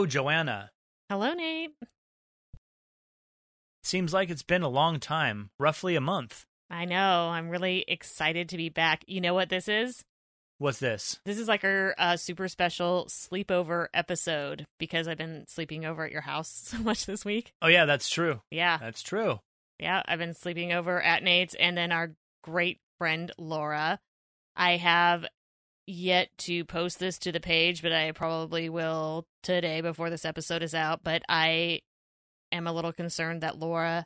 Hello, Joanna. Hello, Nate. Seems like it's been a long time, roughly a month. I know. I'm really excited to be back. You know what this is? What's this? This is like our uh, super special sleepover episode because I've been sleeping over at your house so much this week. Oh, yeah, that's true. Yeah. That's true. Yeah. I've been sleeping over at Nate's and then our great friend Laura. I have yet to post this to the page, but I probably will today before this episode is out. But I am a little concerned that Laura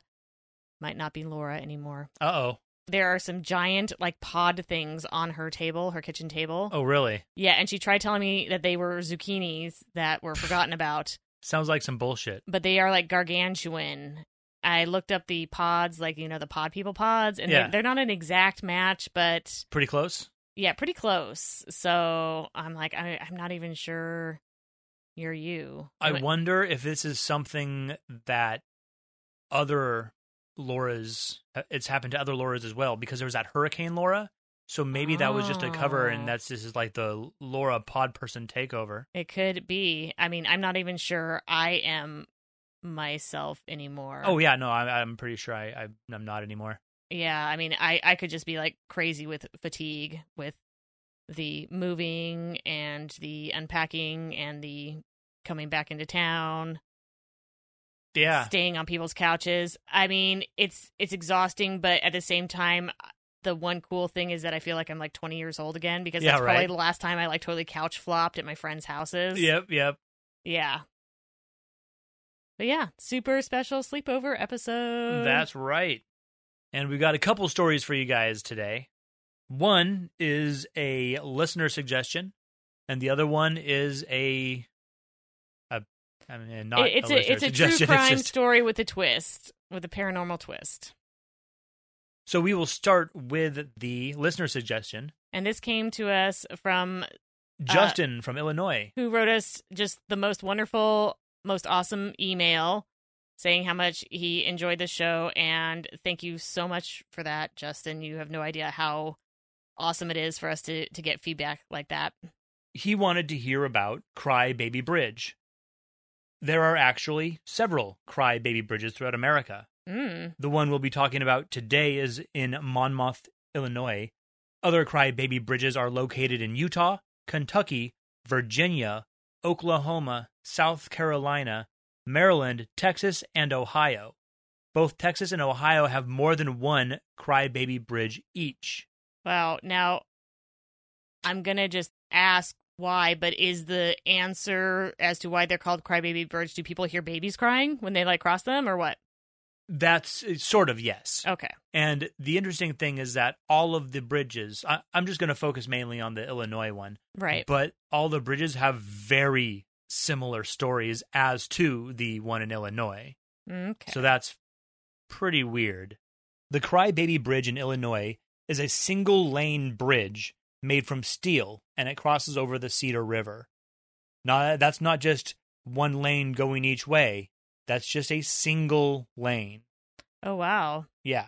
might not be Laura anymore. Uh oh. There are some giant, like, pod things on her table, her kitchen table. Oh, really? Yeah, and she tried telling me that they were zucchinis that were forgotten about, Sounds like some bullshit. but they are like gargantuan. I looked up the pods, like, you know, the pod people pods, and Yeah. they're, they're not an exact match, but Pretty close? Yeah, pretty close. So I'm like, I, I'm not even sure you're you. I But- wonder if this is something that other Laura's, uh, it's happened to other Laura's as well, because there was that Hurricane Laura. So maybe that was just a cover, Oh. and that's this is like the Laura pod person takeover. It could be. I mean, I'm not even sure I am myself anymore. Oh yeah, no, I, I'm pretty sure I, I I'm not anymore. Yeah, I mean, I I could just be like crazy with fatigue with the moving and the unpacking and the coming back into town, Yeah, staying on people's couches. I mean, it's it's exhausting, but at the same time, the one cool thing is that I feel like I'm like 20 years old again because Yeah, that's probably the last time I like totally couch flopped at my friends' houses. yep, yep. Yeah. But yeah, super special sleepover episode. That's right. And we've got a couple stories for you guys today. One is a listener suggestion, and the other one is a, a I mean, not it's a, a, it's a true crime just, story with a twist, with a paranormal twist. so we will start with the listener suggestion. And this came to us from uh, Justin from Illinois. who wrote us just the most wonderful, most awesome email saying how much he enjoyed the show. And thank you so much for that, Justin. You have no idea how awesome it is for us to, to get feedback like that. He wanted to hear about Cry Baby Bridge. There are actually several Cry Baby Bridges throughout America. Mm. The one we'll be talking about today is in Monmouth, Illinois. Other crybaby bridges are located in Utah, Kentucky, Virginia, Oklahoma, South Carolina, Maryland, Texas, and Ohio. Both Texas and Ohio have more than one crybaby bridge each. Wow. Now, I'm going to just ask why, but is the answer as to why they're called crybaby birds? Do people hear babies crying when they like cross them or what? That's uh, sort of yes. Okay. And the interesting thing is that all of the bridges, I, I'm just going to focus mainly on the Illinois one, Right. but all the bridges have very similar stories as to the one in Illinois. Okay. So that's pretty weird. The Crybaby Bridge in Illinois is a single lane bridge made from steel and it crosses over the Cedar River. Now, that's not just one lane going each way, that's just a single lane. oh, wow. Yeah.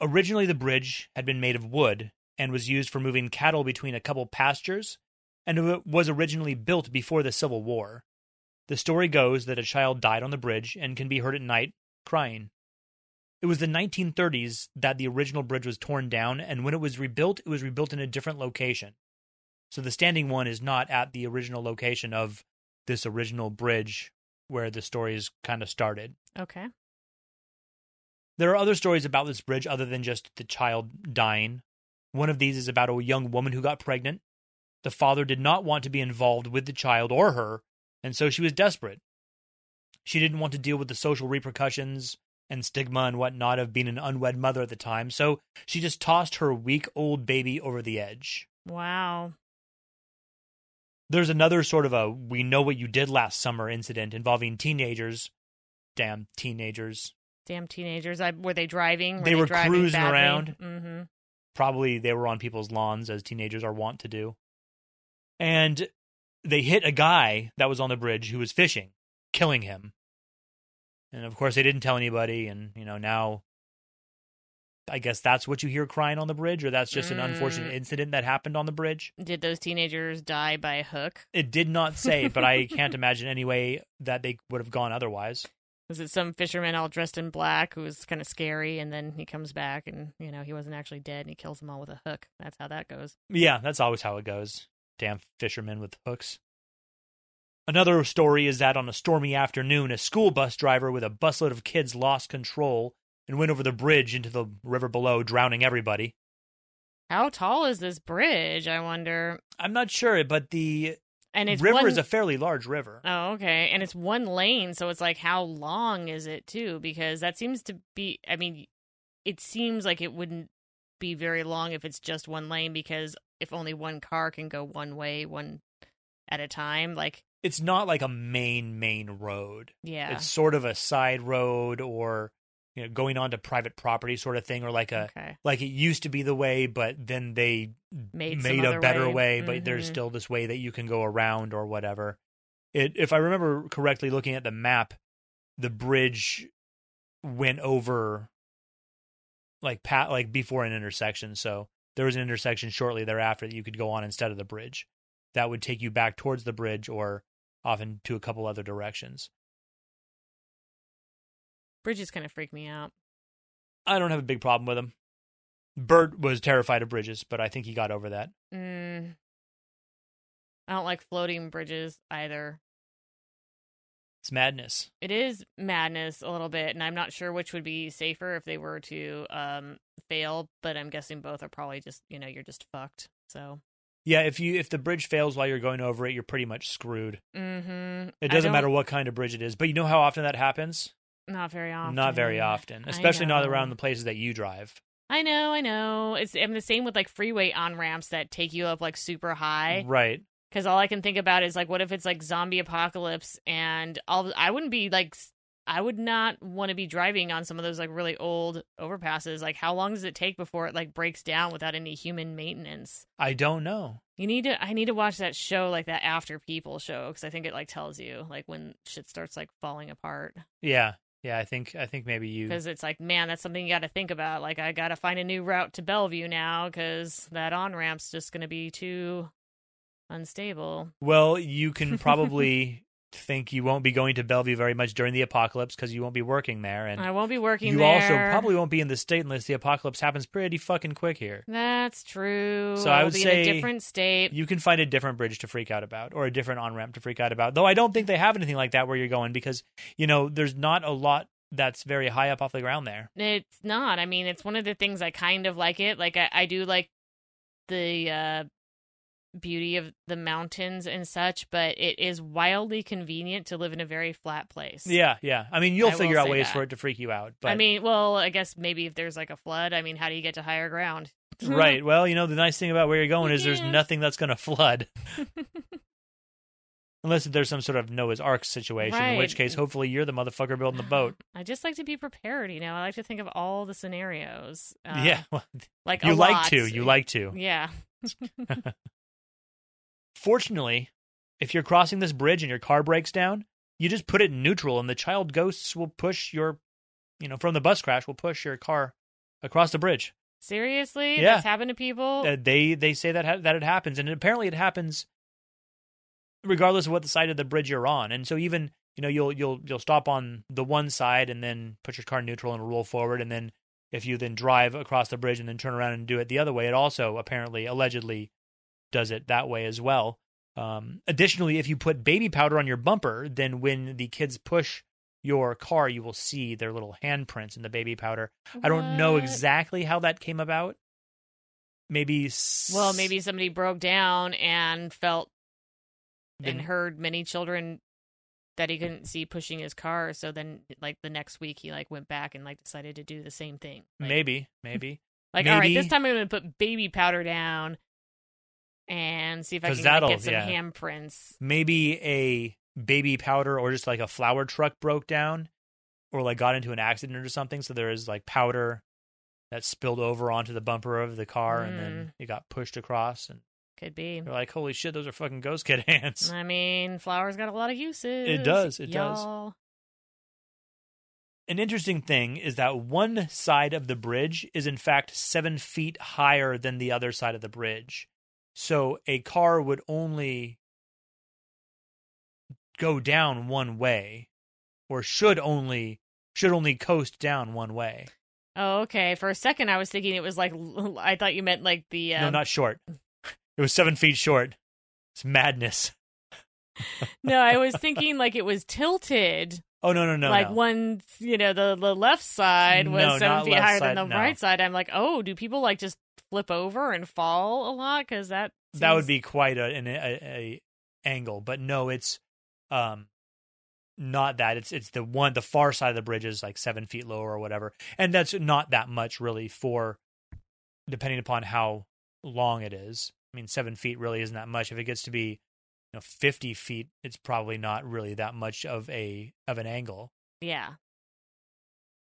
Originally, the bridge had been made of wood and was used for moving cattle between a couple pastures, and it was originally built before the Civil War. The story goes that a child died on the bridge and can be heard at night crying. It was the 1930s that the original bridge was torn down, and when it was rebuilt, it was rebuilt in a different location. So the standing one is not at the original location of this original bridge where the stories kind of started. Okay. There are other stories about this bridge other than just the child dying. One of these is about a young woman who got pregnant. The father did not want to be involved with the child or her, and so she was desperate. She didn't want to deal with the social repercussions and stigma and whatnot of being an unwed mother at the time, so she just tossed her weak old baby over the edge. Wow. There's another sort of a we know what you did last summer incident involving teenagers. Damn teenagers. Damn teenagers. I, were they driving? They were driving cruising badly? around. Mm-hmm. probably they were on people's lawns as teenagers are wont to do. And they hit a guy that was on the bridge who was fishing, killing him. And of course they didn't tell anybody and you know now I guess that's what you hear crying on the bridge, or that's just an Mm. unfortunate incident that happened on the bridge. Did those teenagers die by a hook? It did not say, but I can't imagine any way that they would have gone otherwise. Was it some fisherman all dressed in black who was kind of scary, and then he comes back and you know he wasn't actually dead, and he kills them all with a hook? That's how that goes. Yeah, that's always how it goes. Damn fishermen with hooks. Another story is that on a stormy afternoon, a school bus driver with a busload of kids lost control and went over the bridge into the river below, drowning everybody. How tall is this bridge? I wonder. I'm not sure, but the And it's river one... is a fairly large river. Oh, okay. And it's one lane, so it's like how long is it too? Because that seems to be I mean, it seems like it wouldn't be very long if it's just one lane because if only one car can go one way, one at a time, like It's not like a main main road. yeah. It's sort of a side road or you know going onto private property sort of thing or like a okay. like it used to be the way but then they Made, made a better way, but there's Mhm. still this way that you can go around or whatever. It if I remember correctly looking at the map, the bridge went over like pat like before an intersection, so there was an intersection shortly thereafter that you could go on instead of the bridge. That would take you back towards the bridge or often to a couple other directions. bridges kind of freak me out. I don't have a big problem with them. Bert was terrified of bridges, but I think he got over that. Mm. I don't like floating bridges either. It's madness. It is madness a little bit, and I'm not sure which would be safer if they were to um fail, but I'm guessing both are probably just you know, you're just fucked. So Yeah, if you if the bridge fails while you're going over it, you're pretty much screwed. mm-hmm. It doesn't matter what kind of bridge it is, but you know how often that happens? Not very often. Not very often, especially not around the places that you drive. I know, I know. It's I'm the same with like freeway on ramps that take you up like super high. Right. Because all I can think about is like, what if it's like zombie apocalypse and all? I wouldn't be like, I would not want to be driving on some of those like really old overpasses. Like, how long does it take before it like breaks down without any human maintenance? I don't know. You need to. I need to watch that show, like that After People show, because I think it like tells you like when shit starts like falling apart. Yeah. Yeah, I think I think maybe you Because it's like, man, that's something you got to think about. Like, I got to find a new route to Bellevue now because that on ramp's just going to be too unstable. Well, you can probably think you won't be going to Bellevue very much during the apocalypse because you won't be working there and I won't be working you there. also probably won't be in the state unless the apocalypse happens pretty fucking quick here. That's true. So I would be say in a different state. You can find a different bridge to freak out about or a different on ramp to freak out about. Though I don't think they have anything like that where you're going because, you know, there's not a lot that's very high up off the ground there. It's not. I mean, it's one of the things I kind of like it. Like I, I do like the uh beauty of the mountains and such, but it is wildly convenient to live in a very flat place. Yeah, yeah. I mean, you'll I figure out ways that. for it to freak you out. But I mean, well, I guess maybe if there's like a flood, I mean, how do you get to higher ground? right. Well, you know, the nice thing about where you're going is there's nothing that's going to flood. Unless there's some sort of Noah's Ark situation, in which case, hopefully, you're the motherfucker building the boat. I just like to be prepared, you know. I like to think of all the scenarios. Uh, yeah, well, like you like lot. to. You like to. Yeah. Fortunately, if you're crossing this bridge and your car breaks down, you just put it in neutral, and the child ghosts will push your, you know, from the bus crash, will push your car across the bridge. Seriously, Yeah. that's happened to people. Uh, they they say that ha- that it happens, and apparently it happens regardless of what the side of the bridge you're on. And so even you know you'll you'll you'll stop on the one side and then put your car in neutral and roll forward, and then if you then drive across the bridge and then turn around and do it the other way, it also apparently allegedly does it that way as well. Um, additionally, if you put baby powder on your bumper, then when the kids push your car, you will see their little handprints in the baby powder. I don't know exactly how that came about. Maybe. s- Well, maybe somebody broke down and felt and heard many children that he couldn't see pushing his car. So then, like the next week, he like went back and like decided to do the same thing. Like, maybe, maybe. like all right, this time I'm going to put baby powder down and see if I can like, get some yeah. handprints. maybe a baby powder or just like a flour truck broke down or like got into an accident or something so there is like powder that spilled over onto the bumper of the car and Mm. then it got pushed across and Could be. you're like holy shit those are fucking ghost kid hands I mean, flour's got a lot of uses. It does, it does. y'all. an interesting thing is that one side of the bridge is in fact seven feet higher than the other side of the bridge. So a car would only go down one way, or should only should only coast down one way. Oh, okay. For a second, I was thinking it was like I thought you meant like the um, No, not short. It was seven feet short. It's madness. no. I was thinking like it was tilted. Oh no no no! like no. one, you know, the the left side was No, seven feet higher side, than the no. right side. I'm like, oh, do people like just flip over and fall a lot? Because that that would be quite a, an a, a angle, but no, it's um not that. It's it's the one the far side of the bridge is like seven feet lower or whatever, and that's not that much really for depending upon how long it is. I mean, seven feet really isn't that much. If it gets to be you know fifty feet, it's probably not really that much of a of an angle. yeah.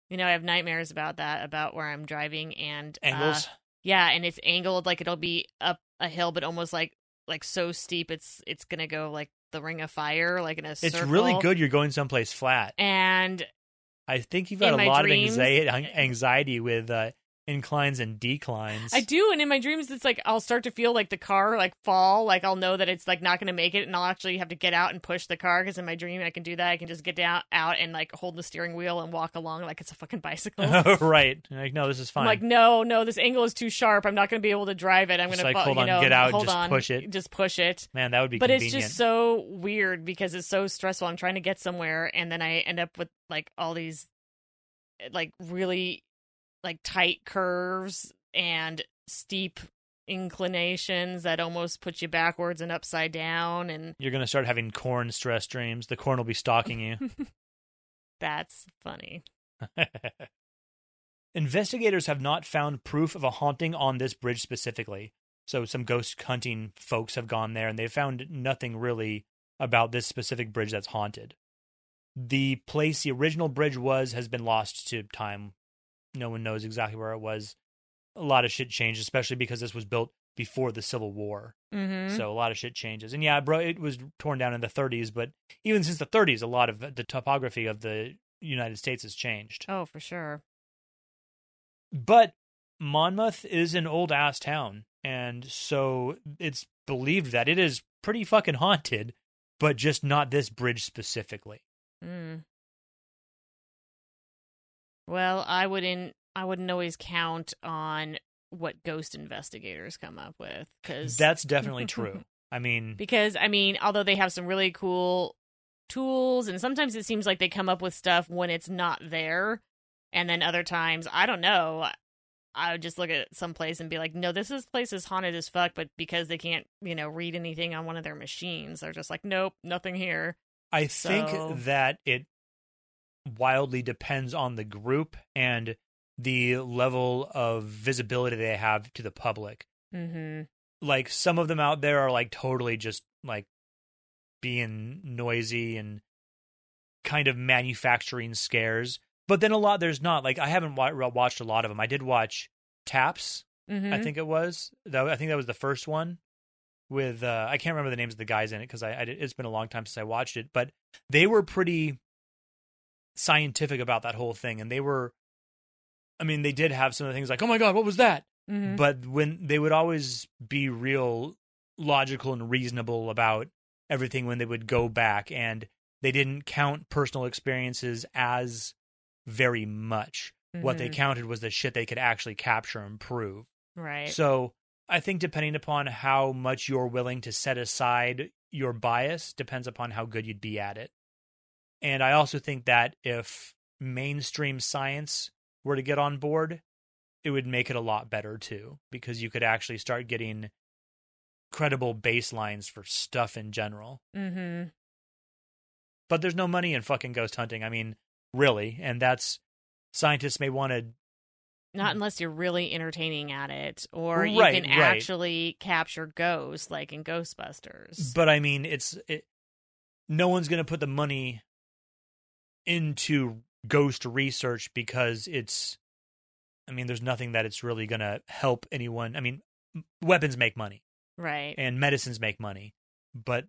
You know, I have nightmares about that, about where I'm driving and uh, Angles. Yeah, and it's angled like it'll be up a hill, but almost like like so steep it's it's gonna go like the ring of fire, like in a it's circle. really good. You're going someplace flat. And I think you've got a lot dreams- of anxiety, anxiety with uh, inclines and declines. I do, and in my dreams, it's like I'll start to feel like the car like fall, like I'll know that it's like not gonna make it, and I'll actually have to get out and push the car because in my dream I can do that. I can just get down out and like hold the steering wheel and walk along like it's a fucking bicycle. Oh, right. Like, no, this is fine. I'm like, no, no, this angle is too sharp. I'm not going to be able to drive it. I'm going to like, hold you on, know, get out, hold just on, push it. just push it. Man, that would be but convenient. it's just so weird because it's so stressful. I'm trying to get somewhere, and then I end up with like all these, like really, like tight curves and steep inclinations that almost put you backwards and upside down, and You're going to start having corn stress dreams. The corn will be stalking you. that's funny. Investigators have not found proof of a haunting on this bridge specifically. So some ghost hunting folks have gone there and they found nothing really about this specific bridge that's haunted. The place the original bridge was has been lost to time. No one knows exactly where it was. A lot of shit changed, especially because this was built before the Civil War. Mm-hmm. So a lot of shit changes. And yeah, bro, it was torn down in the 30s, but even since the 30s, a lot of the topography of the United States has changed. oh, for sure. But Monmouth is an old ass town, and so it's believed that it is pretty fucking haunted, but just not this bridge specifically. Mm. Well, I wouldn't. I wouldn't always count on what ghost investigators come up with because That's definitely true. I mean, because I mean, although they have some really cool tools, and sometimes it seems like they come up with stuff when it's not there, and then other times I don't know. I would just look at some place and be like, "No, this is place is haunted as fuck," but because they can't, you know, read anything on one of their machines, they're just like, "Nope, nothing here." I think that it wildly depends on the group and the level of visibility they have to the public. Mm-hmm. like some of them out there are like totally just like being noisy and kind of manufacturing scares but then a lot there's not like i haven't wa- watched a lot of them i did watch taps Mm-hmm. i think it was that i think that was the first one with uh i can't remember the names of the guys in it because I, I it's been a long time since i watched it but they were pretty scientific about that whole thing and they were i mean they did have some of the things like oh my god what was that mm-hmm. but when they would always be real logical and reasonable about everything when they would go back and they didn't count personal experiences as very much what they Mhm. counted was the shit they could actually capture and prove right. so i think depending upon how much you're willing to set aside your bias depends upon how good you'd be at it and i also think that if mainstream science were to get on board it would make it a lot better too because you could actually start getting credible baselines for stuff in general mm-hmm. but there's no money in fucking ghost hunting i mean really and that's scientists may want to Not unless you're really entertaining at it, or you can right. actually capture ghosts, like in Ghostbusters. but i mean it's it, no one's going to put the money into ghost research because it's i mean there's nothing that it's really going to help anyone i mean weapons make money right. and medicines make money but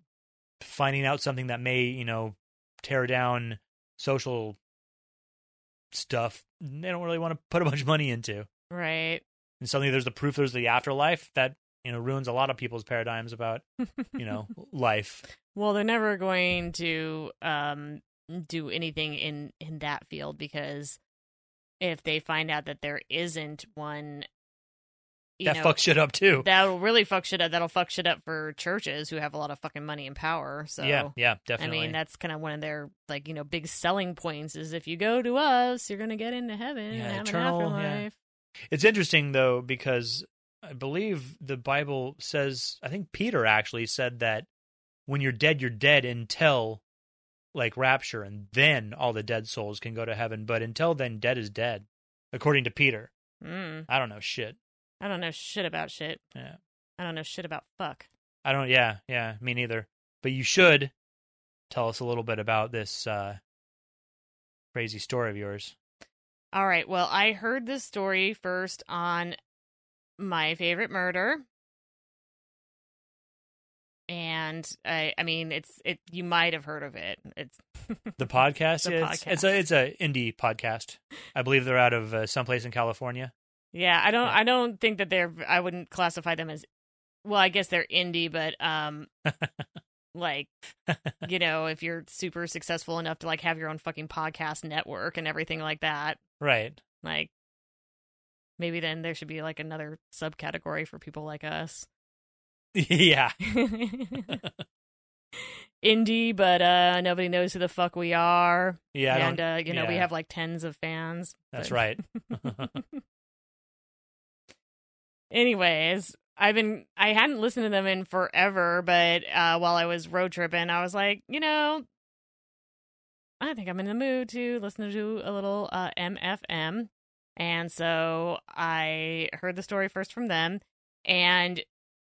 finding out something that may you know tear down social stuff they don't really want to put a bunch of money into. Right. And suddenly there's the proof there's the afterlife that, you know, ruins a lot of people's paradigms about, you know, life. Well, they're never going to um, do anything in in that field because if they find out that there isn't one, that know, fucks shit up too. that'll really fuck shit up. That'll fuck shit up for churches who have a lot of fucking money and power. So yeah, yeah, definitely. I mean, that's kind of one of their like you know big selling points is if you go to us, you're gonna get into heaven Yeah, and have eternal, yeah. It's interesting though because I believe the Bible says I think Peter actually said that when you're dead you're dead until like rapture and then all the dead souls can go to heaven but until then dead is dead according to Peter. Mm, I don't know shit. I don't know shit about shit. Yeah. I don't know shit about fuck. I don't yeah, yeah, me neither. But you should tell us a little bit about this uh crazy story of yours. All right. Well, I heard this story first on my favorite murder. And I I mean it's it you might have heard of it. It's The podcast, The yeah, it's, it's a it's a indie podcast. I believe they're out of uh, someplace in California. Yeah, I don't Yeah. I don't think that they're I wouldn't classify them as well, I guess they're indie, but um like you know, if you're super successful enough to like have your own fucking podcast network and everything like that, Right. like maybe then there should be like another subcategory for people like us. Yeah. indie, but uh nobody knows who the fuck we are. Yeah, and uh you know, we have like tens of fans. that's but- right. Anyways, I've been I hadn't listened to them in forever, but uh while I was road tripping, I was like, you know, I think I'm in the mood to listen to a little uh MFM. And so I heard the story first from them and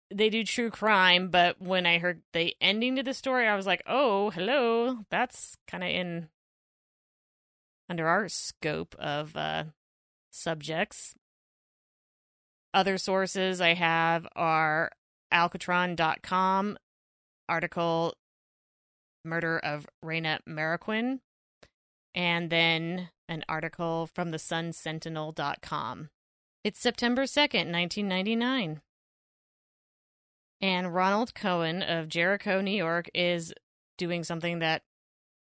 they do true crime, but when I heard the ending to the story, I was like, "Oh, hello. That's kind of in under our scope of uh subjects." Other sources I have are alchetron.com article murder of Reyna Marroquin and then an article from the sunsentinel.com. It's September 2nd, 1999. And Ronald Cohen of Jericho, New York is doing something that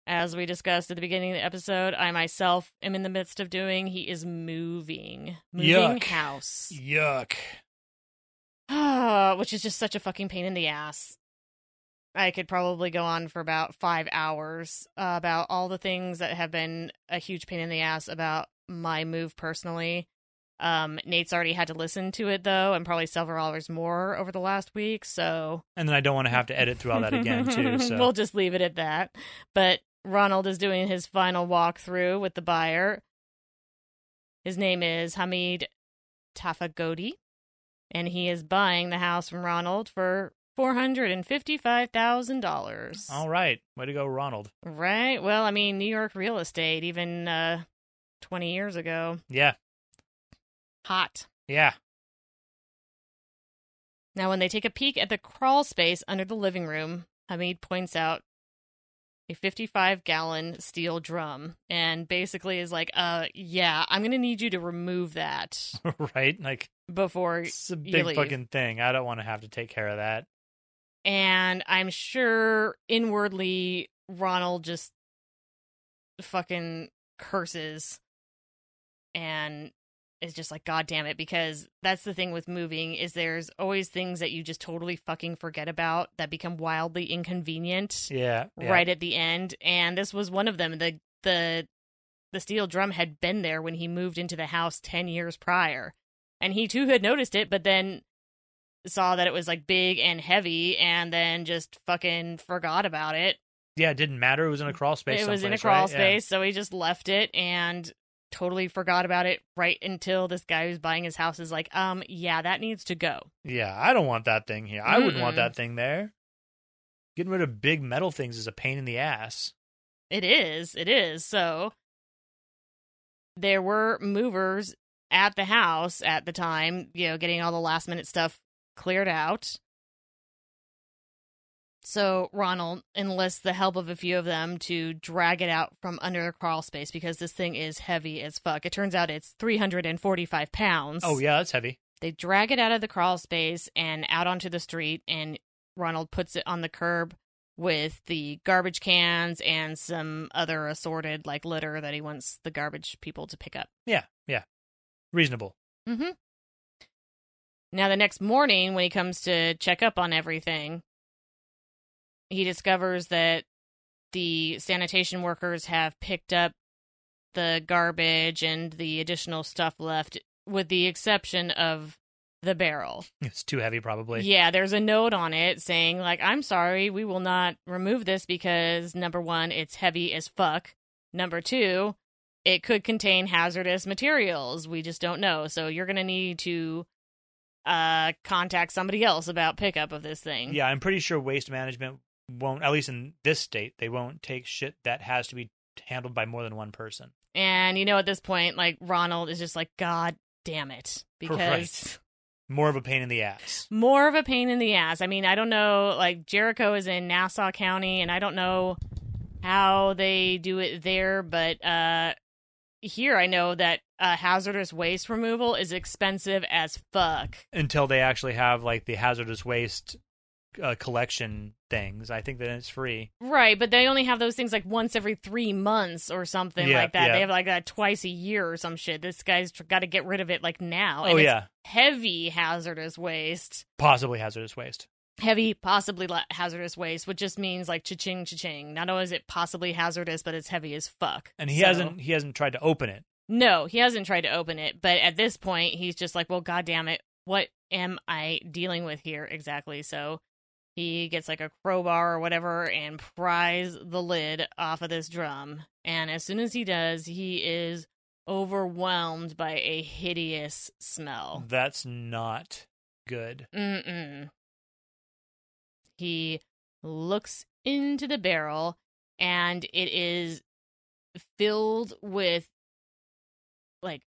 as we discussed at the beginning of the episode, I myself am in the midst of doing. He is moving. Moving Yuck. house. Yuck. which is just such a fucking pain in the ass. I could probably go on for about five hours uh, about all the things that have been a huge pain in the ass about my move personally. Um, Nate's already had to listen to it though, and probably several hours more over the last week. So And then I don't want to have to edit through all that again too. So we'll just leave it at that. But Ronald is doing his final walkthrough with the buyer. His name is Hamid Tafagodi, and he is buying the house from Ronald for four hundred and fifty-five thousand dollars. all right, way to go, Ronald. Right. Well, I mean, New York real estate, even uh, twenty years ago, Yeah, hot. yeah. Now, when they take a peek at the crawl space under the living room, Hamid points out a 55 gallon steel drum and basically is like, uh, yeah, I'm going to need you to remove that right. Like before. it's a big fucking thing. I don't want to have to take care of that. And I'm sure inwardly, Ronald just fucking curses and is just like, God damn it, because that's the thing with moving is there's always things that you just totally fucking forget about that become wildly inconvenient. Yeah, yeah. right at the end and this was one of them the the the steel drum had been there when he moved into the house 10 years prior and he too had noticed it but then saw that it was like big and heavy and then just fucking forgot about it Yeah, it didn't matter. It was in a crawl space. it was in a crawl right? Yeah. space so he just left it and totally forgot about it right until this guy who's buying his house is like um yeah that needs to go Yeah, I don't want that thing here. I wouldn't want that thing there. Getting rid of big metal things is a pain in the ass. It is. It is. So there were movers at the house at the time, you know, getting all the last minute stuff cleared out. So Ronald enlists the help of a few of them to drag it out from under the crawl space because this thing is heavy as fuck. It turns out it's 345 pounds. Oh yeah, that's heavy. They drag it out of the crawl space and out onto the street, and Ronald puts it on the curb with the garbage cans and some other assorted like litter that he wants the garbage people to pick up. Yeah, yeah, reasonable. Mm-hmm. Now, the next morning, when he comes to check up on everything, he discovers that the sanitation workers have picked up the garbage and the additional stuff left, with the exception of the barrel. It's too heavy, probably. Yeah, there's a note on it saying, like, I'm sorry, we will not remove this because number one, it's heavy as fuck. Number two, it could contain hazardous materials. We just don't know. So you're going to need to uh, contact somebody else about pickup of this thing. Yeah, I'm pretty sure waste management won't, at least in this state, they won't take shit that has to be handled by more than one person. And you know, at this point, like Ronald is just like, God damn it, because Right. More of a pain in the ass. more of a pain in the ass. I mean, I don't know. Like Jericho is in Nassau County, and I don't know how they do it there, but uh, here I know that uh, hazardous waste removal is expensive as fuck. Until they actually have like the hazardous waste uh, collection things. I think that it's free. Right, but they only have those things like once every three months or something Yeah, like that. yeah. They have like that twice a year or some shit. This guy's got to get rid of it like now. oh And it's yeah, heavy hazardous waste. possibly hazardous waste. Heavy, possibly hazardous waste, which just means like cha-ching, cha-ching. Not only is it possibly hazardous, but it's heavy as fuck. And he So- hasn't he hasn't tried to open it. No, he hasn't tried to open it. But at this point, he's just like, well, goddamn it, what am I dealing with here exactly? So he gets like a crowbar or whatever and pries the lid off of this drum. And as soon as he does, he is overwhelmed by a hideous smell. That's not good. Mm-mm. He looks into the barrel and it is filled with like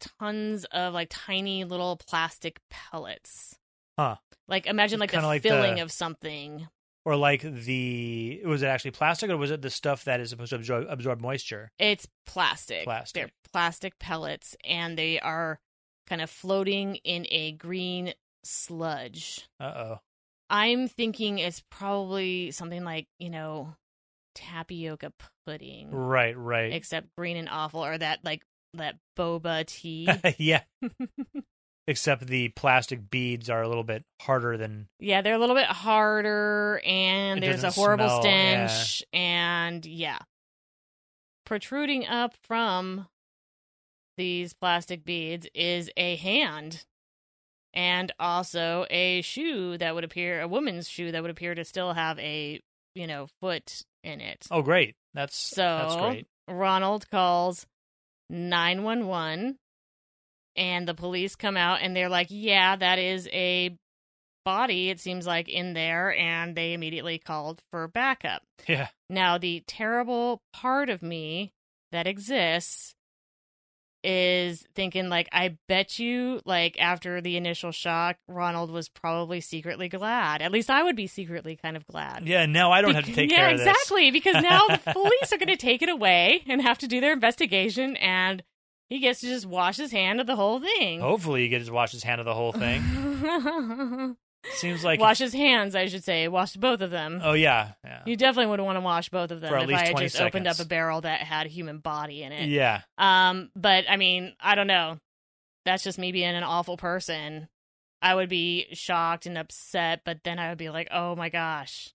tons of like tiny little plastic pellets. Huh. Like imagine like the like filling the- of something. Or like the was it actually plastic or was it the stuff that is supposed to absorb, absorb moisture? It's plastic. Plastic. They're plastic pellets and they are kind of floating in a green sludge. Uh oh. I'm thinking it's probably something like, you know, tapioca pudding, Right, right. except green and awful, or that like that boba tea. yeah. Except the plastic beads are a little bit harder than yeah, they're a little bit harder, and It there's a horrible smell, yeah. stench, and yeah, protruding up from these plastic beads is a hand. And also a shoe that would appear, a woman's shoe that would appear to still have a, you know, foot in it. Oh great. That's So that's great. Ronald calls 911 and the police come out and they're like, "Yeah, that is a body it seems like in there." And they immediately called for backup. Yeah. Now, the terrible part of me that exists is thinking like I bet you like after the initial shock Ronald was probably secretly glad. At least I would be secretly kind of glad. Yeah, now I don't have to take yeah, care of this. Yeah, exactly. Because now the police are going to take it away and have to do their investigation, and he gets to just wash his hand of the whole thing. Hopefully he gets to wash his hand of the whole thing. Seems like wash his hands, I should say. Wash both of them. Oh yeah. Yeah. You definitely would want to wash both of them if least I had 20 just opened up a barrel that had a human body in it. Yeah. Um, but I mean, I don't know. That's just me being an awful person. I would be shocked and upset, but then I would be like, "Oh my gosh,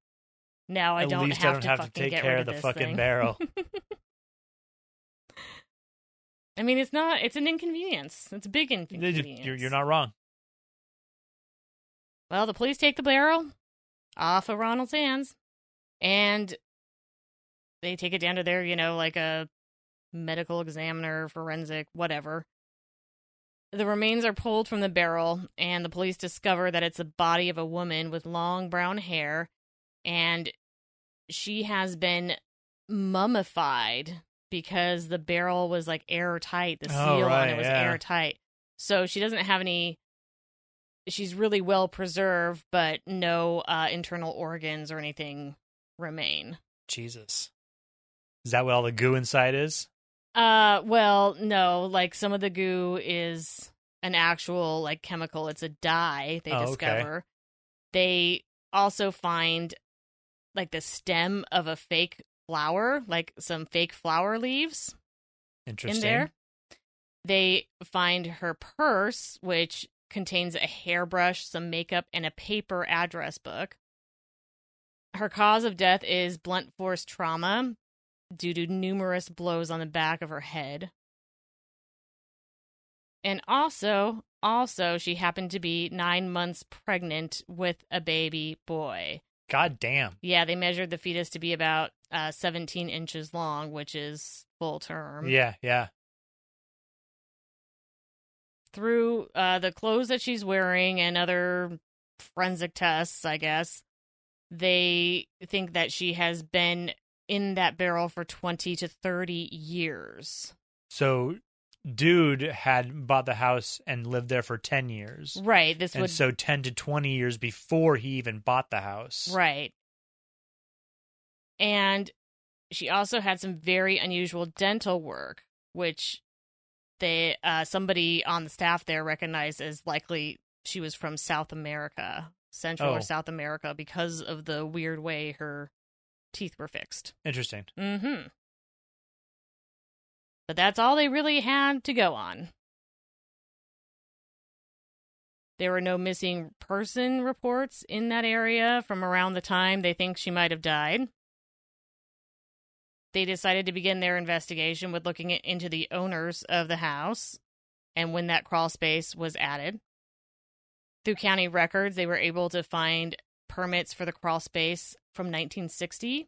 now I At don't least have I don't to have to take get care of the fucking thing. barrel. I mean, it's not. It's an inconvenience. It's a big inconvenience. you're, you're not wrong. Well, the police take the barrel off of Ronald's hands, and they take it down to their, you know, like a medical examiner, forensic, whatever. The remains are pulled from the barrel, and the police discover that it's the body of a woman with long brown hair, and she has been mummified because the barrel was like airtight. The seal Oh, on it was yeah. airtight. So she doesn't have any she's really well preserved, but no uh, internal organs or anything remain. Jesus. Is that what all the goo inside is? Uh, well, no. Like some of the goo is an actual like chemical. It's a dye they Oh, okay. discover. They also find like the stem of a fake flower, like some fake flower leaves Interesting. in there. They find her purse, which contains a hairbrush, some makeup, and a paper address book. Her cause of death is blunt force trauma due to numerous blows on the back of her head. And also, also, she happened to be nine months pregnant with a baby boy. God damn. Yeah, they measured the fetus to be about uh, 17 inches long, which is full term. Yeah, yeah. through uh, the clothes that she's wearing and other forensic tests, I guess, they think that she has been in that barrel for 20 to 30 years. So, dude had bought the house and lived there for 10 years. Right. This And would. so 10 to 20 years before he even bought the house. Right. And she also had some very unusual dental work, which they uh, somebody on the staff there recognized as likely she was from South America, Central Oh. or South America, because of the weird way her teeth were fixed. Interesting. Mm-hmm. But that's all they really had to go on. There were no missing person reports in that area from around the time they think she might have died. They decided to begin their investigation with looking into the owners of the house and when that crawl space was added. Through county records, they were able to find permits for the crawl space from 1960.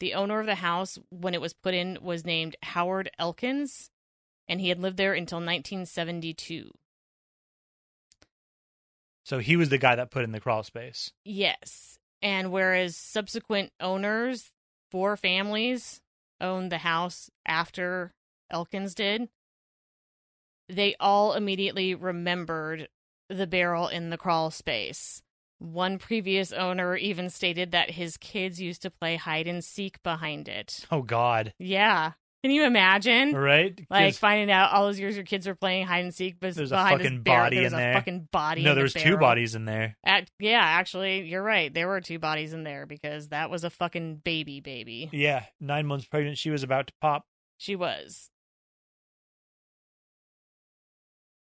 The owner of the house, when it was put in, was named Howard Elkins, and he had lived there until 1972. So he was the guy that put in the crawl space. Yes. And whereas subsequent owners, four families, owned the house after Elkins did, they all immediately remembered the barrel in the crawl space. One previous owner even stated that his kids used to play hide and seek behind it. Oh God. Yeah. Can you imagine? Right? Like finding out all those years your kids were playing hide and seek, but There's a fucking body there's in a there. fucking body. no, in the there's two bodies in there. At, yeah, actually, you're right. There were two bodies in there because that was a fucking baby baby. Yeah, nine months pregnant. She was about to pop. She was.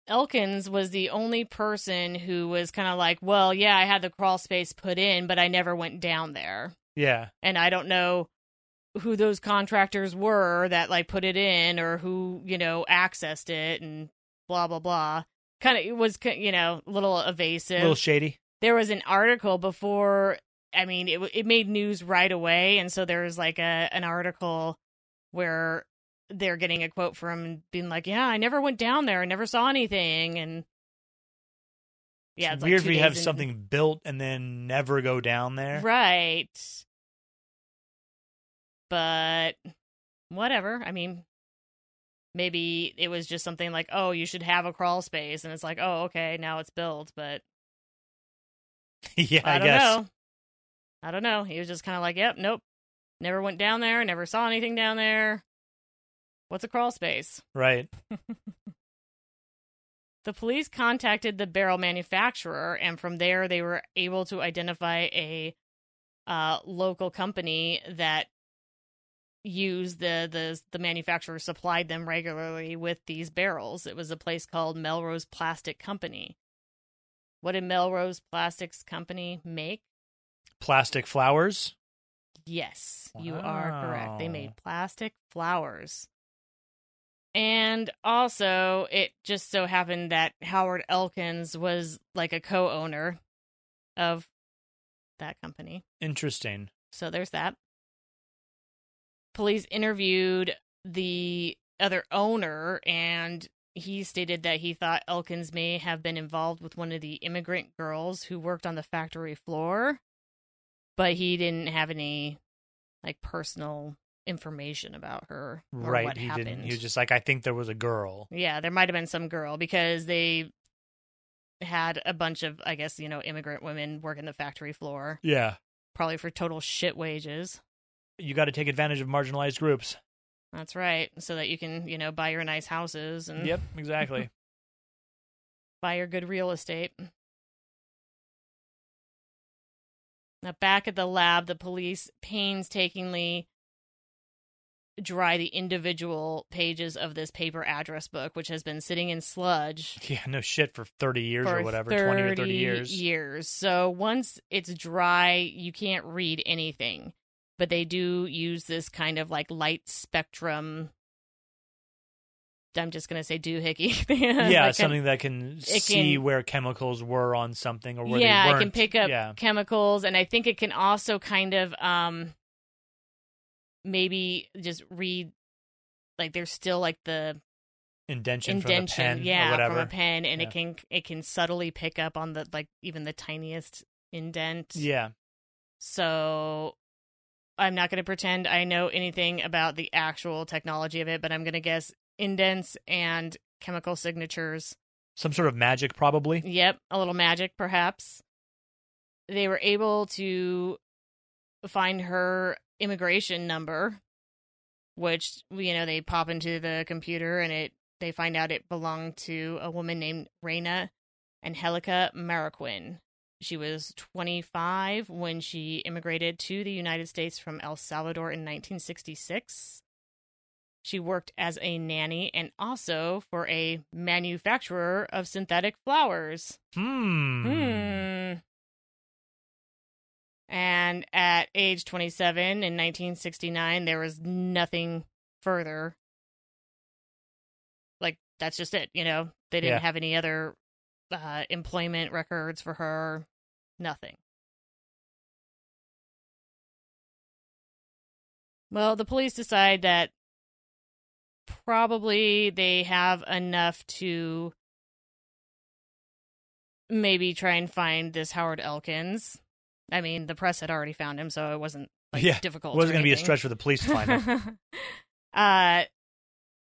Elkins was the only person who was kind of like, well, yeah, I had the crawl space put in, but I never went down there. Yeah, And I don't know who those contractors were that like put it in or who, you know, accessed it and blah, blah, blah. Kind of, it was, you know, a little evasive. a little shady. there was an article before i mean it it made news right away and so there was like a an article where they're getting a quote from being like yeah i never went down there i never saw anything and yeah it's it's like weird if you have in- something built and then never go down there. right but whatever i mean maybe it was just something like oh you should have a crawl space and it's like oh okay now it's built but yeah, I, I, don't guess. know. I don't know. He was just kind of like, "Yep, nope, never went down there, never saw anything down there. What's a crawl space?" Right. The police contacted the barrel manufacturer, and from there, they were able to identify a uh, local company that used the the the manufacturer supplied them regularly with these barrels. It was a place called Melrose Plastic Company. What did Melrose Plastics Company make? Plastic flowers. Yes, you are correct. They made plastic flowers. And also, it just so happened that Howard Elkins was like a co owner of that company. Interesting. So there's that. Police interviewed the other owner, and he stated that he thought Elkins may have been involved with one of the immigrant girls who worked on the factory floor, but he didn't have any like personal information about her or right. what he happened. didn't. He was just like, I think there was a girl. Yeah, there might have been some girl because they had a bunch of, I guess, you know, immigrant women working the factory floor, Yeah. probably for total shit wages. You got to take advantage of marginalized groups. That's right. So that you can, you know, buy your nice houses and Yep, exactly. buy your good real estate. Now, back at the lab, the police painstakingly dry the individual pages of this paper address book, which has been sitting in sludge yeah, no shit for 30 years for or whatever, 20 or 30 years. years. So once it's dry, you can't read anything. But they do use this kind of like light spectrum. I'm just gonna say doohickey. yeah, Like, something that can see can- where chemicals were on something or where yeah, they can pick up Yeah. chemicals, and I think it can also kind of um maybe just read like there's still like the indention, from a indention, pen yeah, or whatever. from a pen, and Yeah. it can it can subtly pick up on the like even the tiniest indent. Yeah. So I'm not going to pretend I know anything about the actual technology of it, but I'm going to guess indents and chemical signatures. Some sort of magic, probably. Yep, a little magic, perhaps. They were able to find her immigration number, which you know they pop into the computer and it they find out it belonged to a woman named Reyna Angelica Marroquin. She was 25 when she immigrated to the United States from El Salvador in 1966. She worked as a nanny and also for a manufacturer of synthetic flowers. Hmm. Hmm. And at age 27 in 1969, there was nothing further. Like, that's just it, you know? They didn't Yeah. have any other uh, employment records for her. Nothing. Well, the police decide that probably they have enough to maybe try and find this Howard Elkins. I mean, the press had already found him, so it wasn't like, Yeah, difficult. It wasn't going to be a stretch for the police to find him. uh,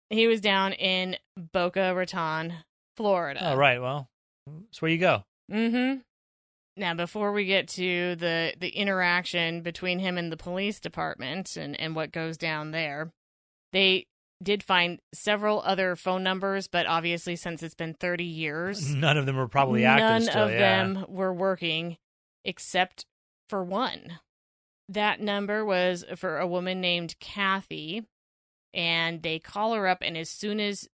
he was down in Boca Raton, Florida. oh, right. Well, that's where you go. Mm-hmm. Now, before we get to the the interaction between him and the police department and and what goes down there, they did find several other phone numbers, but obviously, since it's been thirty years, None of them were probably active none still. of yeah. them were working except for one. That number was for a woman named Kathy, and they call her up, and as soon as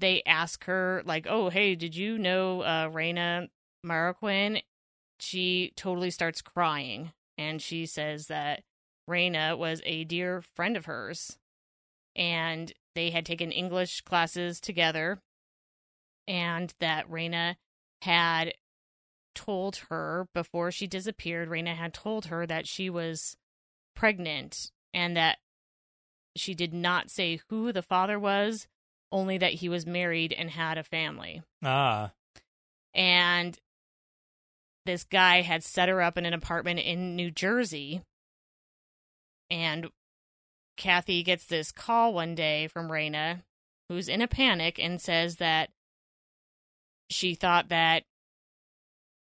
they ask her, like, "Oh, hey, did you know uh, Reyna Marroquin?" She totally starts crying, and she says that Reyna was a dear friend of hers, and they had taken English classes together, and that Reyna had told her before she disappeared, Reyna had told her that she was pregnant and that she did not say who the father was, only that he was married and had a family. Ah. And this guy had set her up in an apartment in New Jersey. And Kathy gets this call one day from Reyna, who's in a panic, and says that she thought that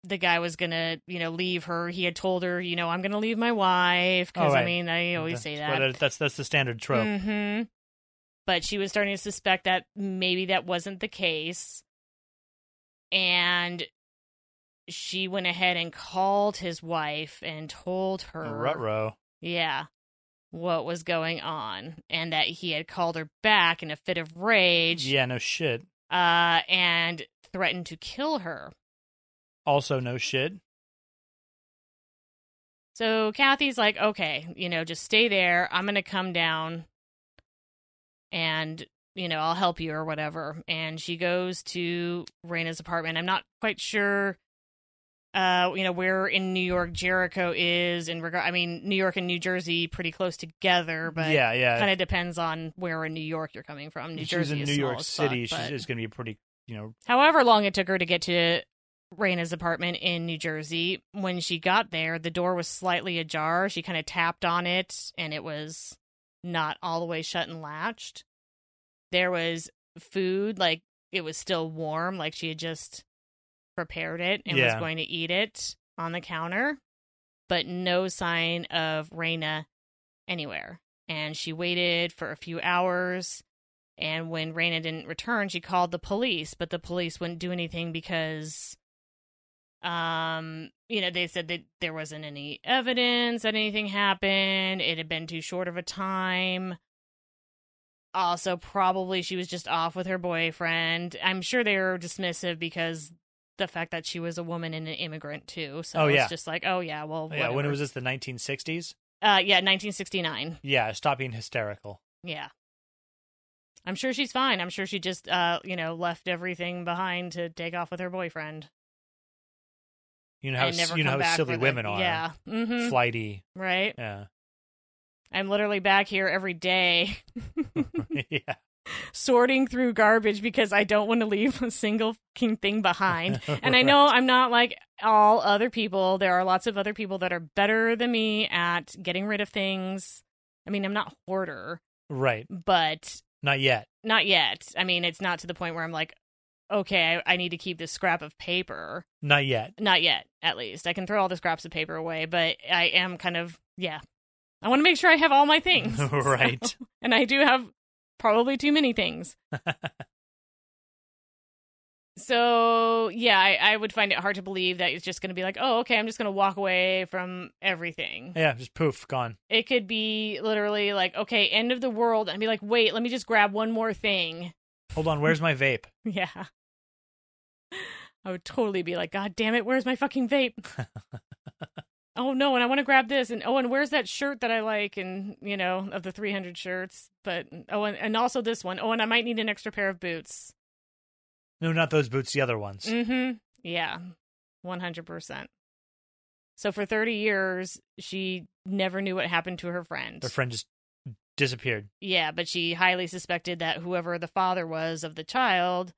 the guy was gonna, you know, leave her. He had told her, you know, I'm gonna leave my wife because Oh, I mean, I always say that. that's that's the standard trope. hmm But she was starting to suspect that maybe that wasn't the case. And she went ahead and called his wife and told her, Rutro. yeah, what was going on. And that he had called her back in a fit of rage Yeah, no shit. uh, and threatened to kill her. Also, no shit. So Kathy's like, okay, you know, just stay there. I'm going to come down and, you know, I'll help you or whatever. And she goes to Reyna's apartment. I'm not quite sure, uh, you know, where in New York Jericho is in regard. I mean, New York and New Jersey pretty close together, but yeah, yeah. kind of depends on where in New York you're coming from. New If Jersey she's in New York City. fuck, she's but- it's to be pretty, you know. However long it took her to get to Reyna's apartment in New Jersey, when she got there, the door was slightly ajar. She kind of tapped on it and it was not all the way shut and latched. There was food, like it was still warm, like she had just prepared it and Yeah. was going to eat it on the counter, but no sign of Reyna anywhere. And she waited for a few hours. And when Reyna didn't return, she called the police, but the police wouldn't do anything because, um, you know, they said that there wasn't any evidence that anything happened. It had been too short of a time. Also, probably she was just off with her boyfriend. I'm sure they were dismissive because the fact that she was a woman and an immigrant too. So Oh, it's yeah. just like, oh yeah, well, Yeah, when whatever. was this? The 1960s? Uh, yeah, 1969. Yeah, stop being hysterical. Yeah. I'm sure she's fine. I'm sure she just, uh, you know, left everything behind to take off with her boyfriend. You know how never you know how silly for the- women are. Yeah. Mm-hmm. Flighty. Right. Yeah. I'm literally back here every day yeah. sorting through garbage because I don't want to leave a single fucking thing behind. And I know I'm not like all other people. There are lots of other people that are better than me at getting rid of things. I mean, I'm not hoarder, Right. but Not yet. not yet. I mean, it's not to the point where I'm like, okay, I, I need to keep this scrap of paper. Not yet. Not yet, at least. I can throw all the scraps of paper away, but I am kind of, yeah. I want to make sure I have all my things. right. So- and I do have probably too many things. So yeah, I, I would find it hard to believe that it's just going to be like, oh, okay, I'm just going to walk away from everything. Yeah, just poof, gone. It could be literally like, okay, end of the world, and be like, wait, let me just grab one more thing. Hold on, where's my vape? Yeah, I would totally be like, God damn it, where's my fucking vape? oh no, and I want to grab this, and oh, and where's that shirt that I like, and you know, of the 300 shirts, but oh, and, and also this one. Oh, and I might need an extra pair of boots. No, not those boots, the other ones. Mm-hmm. Yeah. One hundred percent. So for thirty years she never knew what happened to her friend. Her friend just disappeared. yeah, but she highly suspected that whoever the father was of the child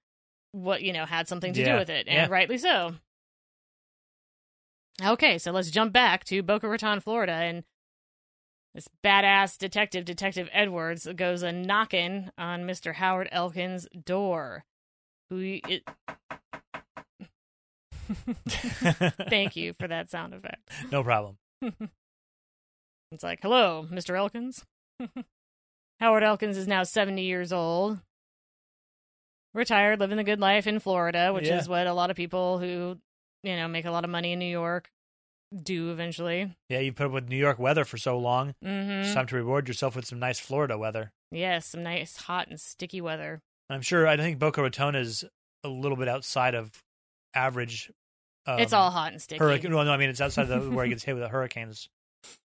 what you know, had something to Yeah. do with it. And Yeah. rightly so. Okay, so let's jump back to Boca Raton, Florida, and this badass detective, Detective Edwards, goes a knocking on Mr. Howard Elkins' door. Who it, Thank you for that sound effect. no problem. It's like, hello, Mr. Elkins. Howard Elkins is now 70 years old. Retired, living the good life in Florida, which Yeah. is what a lot of people who, you know, make a lot of money in New York do eventually. Yeah, you put up with New York weather for so long. hmm It's time to reward yourself with some nice Florida weather. Yes, some nice hot and sticky weather. I'm sure. I think Boca Raton is a little bit outside of average. Um, it's all hot and sticky. hurricane. Well, no, I mean it's outside of the, where it gets hit with the hurricanes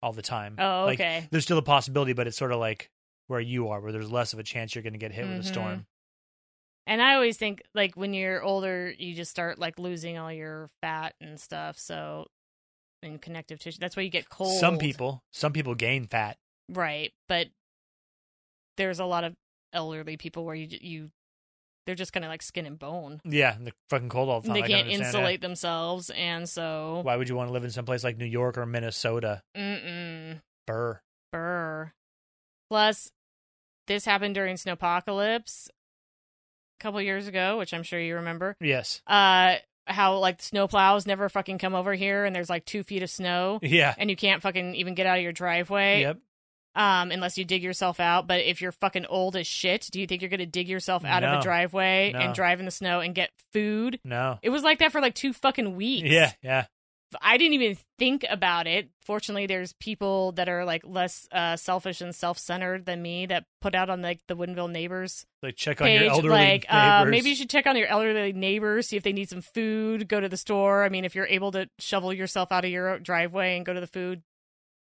all the time. Oh, Like, okay. there's still a possibility, but it's sort of like where you are, where there's less of a chance you're going to get hit with a Mhm. storm. And I always think like when you're older, you just start like losing all your fat and stuff. So, and connective tissue. That's why you get cold. Some people, some people gain fat. right? But there's a lot of elderly people where you you they're just kind of like skin and bone. Yeah, and they're fucking cold all the time. they I can't insulate themselves, and so. Why would you want to live in some place like New York or Minnesota? mm-mm, Burr. burr. Plus, this happened during Snowpocalypse a couple years ago, which I'm sure you remember. Yes. Uh, how like snow plows never fucking come over here, and there's like two feet of snow, Yeah. and you can't fucking even get out of your driveway. Yep. Um, unless you dig yourself out. But if you're fucking old as shit, do you think you're going to dig yourself out of a driveway No. and drive in the snow and get food? No. It was like that for like two fucking weeks. Yeah. Yeah. I didn't even think about it. Fortunately, there's people that are like less uh, selfish and self-centered than me that put out on like the Woodinville neighbors Like check on page, your elderly like uh, maybe you should check on your elderly neighbors, see if they need some food. Go to the store. I mean, if you're able to shovel yourself out of your driveway and go to the food,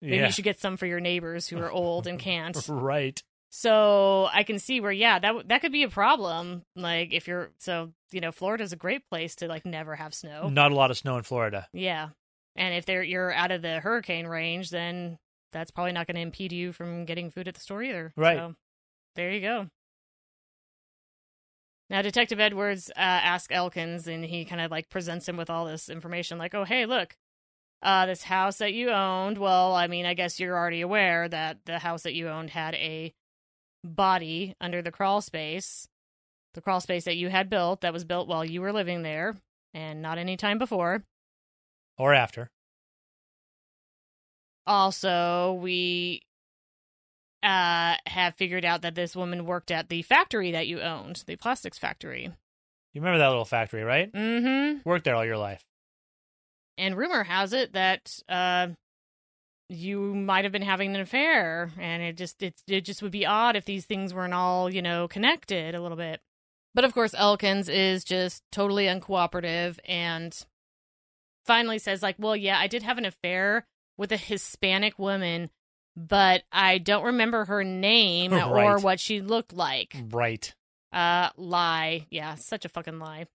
maybe yeah. you should get some for your neighbors who are old and can't. Right. So I can see where, yeah, that that could be a problem. Like if you're, so you know, Florida's a great place to like never have snow. Not a lot of snow in Florida. Yeah, and if they're you're out of the hurricane range, then that's probably not going to impede you from getting food at the store either. Right. So, there you go. Now, Detective Edwards uh, asks Elkins, and he kind of like presents him with all this information, like, "Oh, hey, look, uh, this house that you owned. Well, I mean, I guess you're already aware that the house that you owned had a body under the crawl space, the crawl space that you had built that was built while you were living there. and not any time before. Or after. Also, we uh, have figured out that this woman worked at the factory that you owned, the plastics factory. You remember that little factory, right? Mm-hmm. Worked there all your life. And rumor has it that uh, you might have been having an affair, and it just it it just would be odd if these things weren't all you know connected a little bit. But of course, Elkins is just totally uncooperative and finally says like, "Well, yeah, I did have an affair with a Hispanic woman, but I don't remember her name or what she looked like." Right. Uh, lie. Yeah, such a fucking lie.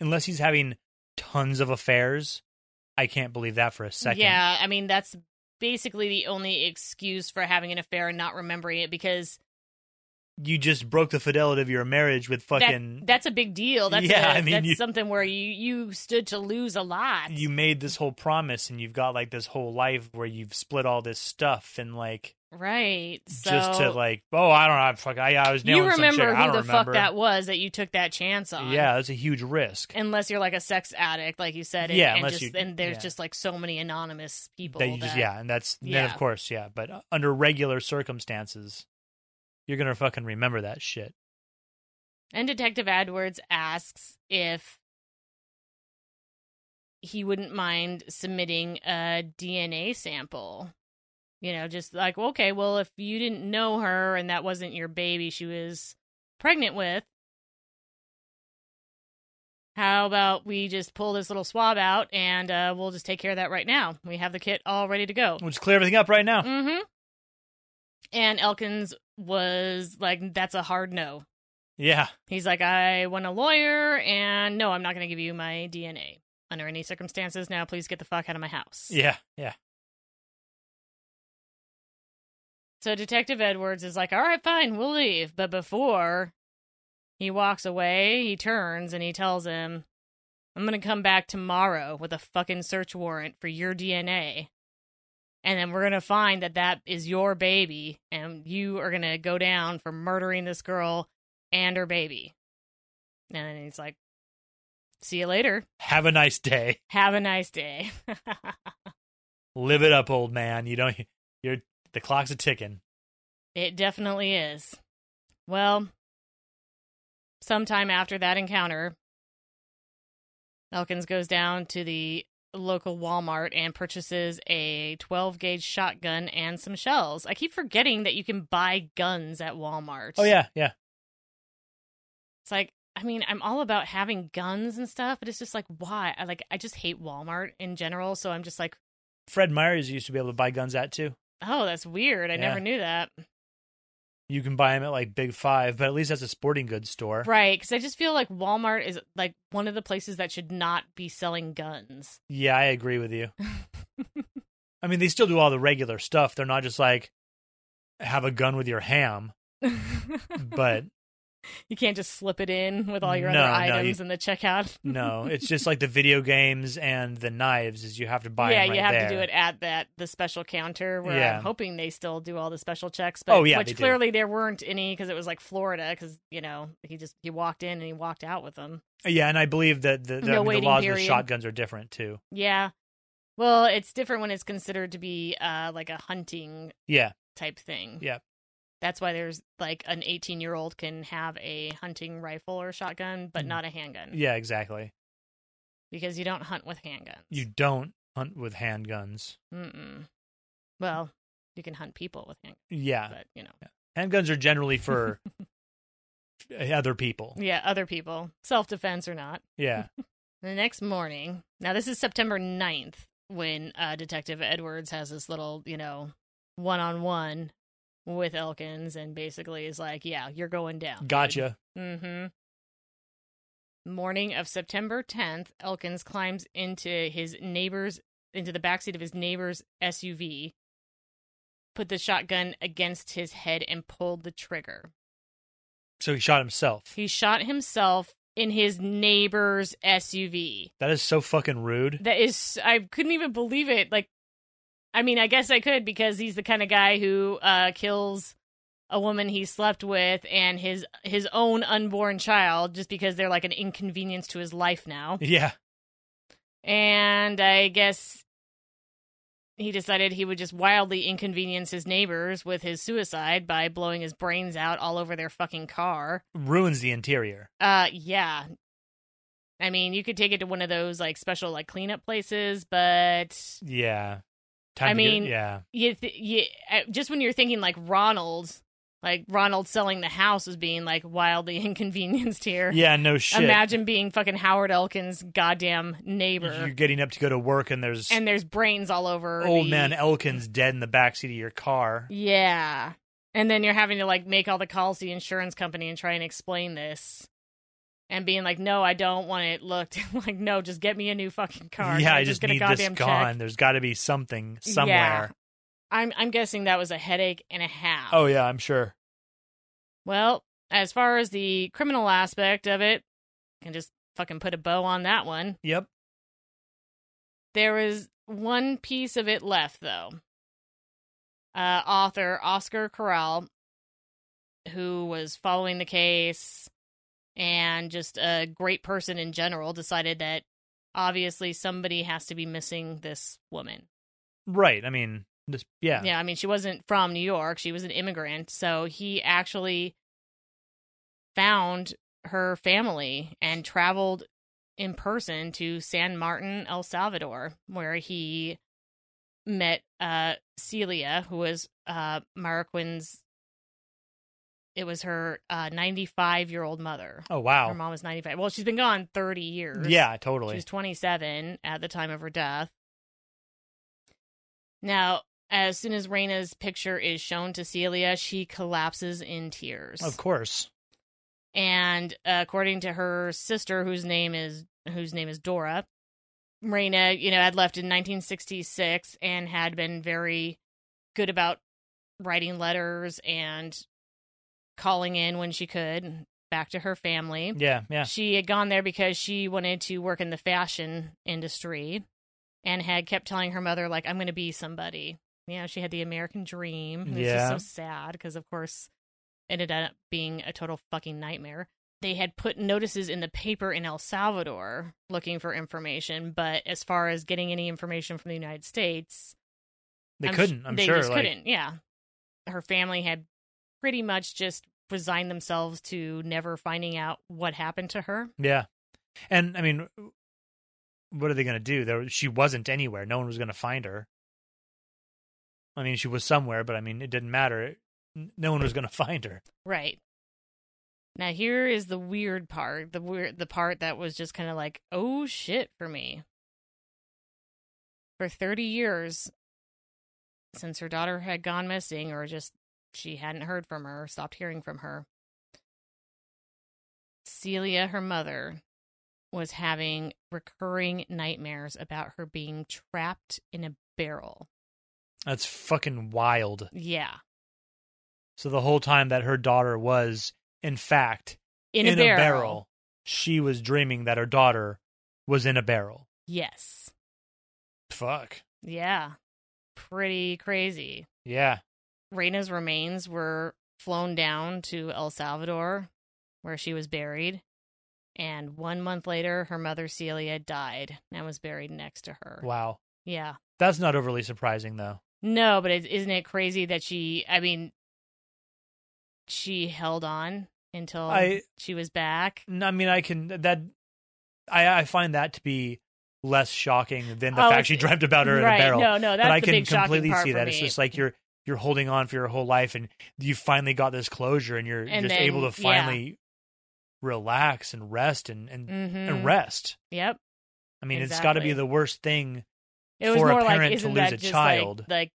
Unless he's having tons of affairs. I can't believe that for a second. Yeah, I mean that's basically the only excuse for having an affair and not remembering it because You just broke the fidelity of your marriage with that, fucking. that's a big deal. That's Yeah, a- I mean, that's you- something where you you stood to lose a lot. you made this whole promise and you've got like this whole life where you've split all this stuff and like right. So just to like oh I don't know fuck I, I was nailing you some remember chick. I who the remember. fuck that was that you took that chance on. yeah that's a huge risk Unless you're like a sex addict, like you said, and, Yeah, and unless just, you- and there's yeah. just like so many anonymous people that you just yeah and that's then of course yeah but uh, under regular circumstances you're gonna fucking remember that shit And Detective Edwards asks if he wouldn't mind submitting a DNA sample. You know, just like, okay, well, if you didn't know her and that wasn't your baby she was pregnant with, how about we just pull this little swab out and uh, we'll just take care of that right now? We have the kit all ready to go. we'll just clear everything up right now Mm-hmm. And Elkins was like, that's a hard no. yeah He's like, I want a lawyer, and no, I'm not going to give you my DNA under any circumstances. Now, please get the fuck out of my house. yeah yeah So Detective Edwards is like, all right, fine, we'll leave. But before he walks away, he turns and he tells him, I'm going to come back tomorrow with a fucking search warrant for your DNA. And then we're going to find that that is your baby, and you are going to go down for murdering this girl and her baby. And then he's like, see you later. have a nice day Have a nice day. live it up old man you don't you're the clock's a ticking It definitely is. Well, sometime after that encounter, Elkins goes down to the local Walmart and purchases a 12 gauge shotgun and some shells. I keep forgetting that you can buy guns at Walmart. oh yeah yeah It's like, I mean, I'm all about having guns and stuff, but it's just like, why? I like, I just hate Walmart in general. So I'm just like, Fred Meyers used to be able to buy guns at too oh, that's weird. I Yeah. never knew that. You can buy them at like Big Five, but at least that's a sporting goods store. Right, because I just feel like Walmart is like one of the places that should not be selling guns. Yeah, I agree with you. I mean, they still do all the regular stuff. They're not just like have a gun with your ham, but you can't just slip it in with all your No, other no, items you- in the checkout. no, it's just like the video games and the knives. Is you have to buy. yeah, right you have there. to do it at that the special counter where Yeah. I'm hoping they still do all the special checks. But Oh, yeah, which they do. clearly there weren't any because it was like Florida because you know he just he walked in and he walked out with them. Yeah, and I believe that the, the, No I mean, the laws with shotguns are different too. Yeah, well, it's different when it's considered to be uh like a hunting Yeah, type thing. Yep. That's why there's like an 18 year old can have a hunting rifle or shotgun, but Mm. not a handgun. yeah, exactly. Because you don't hunt with handguns. You don't hunt with handguns. Mm-mm. Well, you can hunt people with handguns, Yeah, but you know. handguns are generally for other people. Yeah, other people, self defense or not. Yeah, The next morning, now this is September 9th when uh, Detective Edwards has this little, you know, one on one with Elkins and basically is like, yeah, you're going down. gotcha. Mm-hmm. Morning of September 10th, Elkins climbs into his neighbor's into the backseat of his neighbor's SUV, put the shotgun against his head and pulled the trigger. So he shot himself. He shot himself in his neighbor's SUV. That is so fucking rude. That is I couldn't even believe it. Like I mean, I guess I could because he's the kind of guy who uh kills a woman he slept with and his his own unborn child just because they're like an inconvenience to his life now. Yeah, And I guess he decided he would just wildly inconvenience his neighbors with his suicide by blowing his brains out all over their fucking car. Ruins the interior. Uh, yeah. I mean, you could take it to one of those like special like cleanup places, but Yeah. Time I to get- mean, yeah. you, th- you uh, just when you're thinking like Ronald, like Ronald selling the house as being like wildly inconvenienced here. Yeah, no shit. Imagine being fucking Howard Elkin's goddamn neighbor, You're getting up to go to work and there's and there's brains all over. old the- man Elkins dead in the backseat of your car. Yeah, and then you're having to like make all the calls to the insurance company and try and explain this. And being like, no, I don't want it looked like, no, just get me a new fucking car. yeah, I just get need this gone. check. There's got to be something somewhere. I'm I'm guessing that was a headache and a half. Oh yeah, I'm sure. Well, as far as the criminal aspect of it, I can just fucking put a bow on that one. Yep. There was one piece of it left, though. Uh, author Oscar Corral, who was following the case and just a great person in general, decided that obviously somebody has to be missing this woman. Right. I mean, this. Yeah. Yeah, I mean, she wasn't from New York. She was an immigrant. So he actually found her family and traveled in person to San Martin, El Salvador, where he met uh, Celia, who was uh, Marroquin's. It was her 95 year old mother. Oh wow, Her mom was 95. Well, she's been gone 30 years. Yeah, She totally. was 27 at the time of her death. Now, as soon as Reyna's picture is shown to Celia, she collapses in tears. Of course. And uh, according to her sister, whose name is whose name is Dora, Reyna, you know, had left in 1966 and had been very good about writing letters and calling in when she could back to her family. Yeah. Yeah. She had gone there because she wanted to work in the fashion industry and had kept telling her mother, like, I'm going to be somebody. You know, she had the American dream. It was Yeah. just so sad because, of course, it ended up being a total fucking nightmare. They had put notices in the paper in El Salvador looking for information, but as far as getting any information from the United States, They I'm couldn't. I'm sure they sure. just like, couldn't. Yeah, her family had pretty much just resigned themselves to never finding out what happened to her. Yeah. And I mean, what are they going to do? There, she wasn't anywhere. No one was going to find her. I mean, she was somewhere, but I mean, it didn't matter. No one was going to find her. Right. Now here is the weird part. The weird the part that was just kind of like, "Oh shit" for me. For 30 years since her daughter had gone missing or just she hadn't heard from her, stopped hearing from her. Celia, her mother, was having recurring nightmares about her being trapped in a barrel. That's fucking wild. Yeah. So the whole time that her daughter was, in fact, In, a, barrel. she was dreaming that her daughter was in a barrel. Yes. Fuck. Yeah. Pretty crazy. Yeah. Reyna's remains were flown down to El Salvador, where she was buried. And one month later, her mother Celia died and was buried next to her. Wow. Yeah. That's not overly surprising, though. No, but isn't it crazy that she, I mean, she held on until I- she was back? I mean, I can that. I I find that to be less shocking than the Oh, fact she dreamt about her right. in a barrel. No, no, that's but I can completely see that. It's just like you're you're holding on for your whole life, and you finally got this closure, and you're And just then, able to yeah. finally relax and rest and and, Mhm. and rest. Yep. I mean, it's got to be the worst thing It was for a parent like, to isn't lose that a just child. Like, like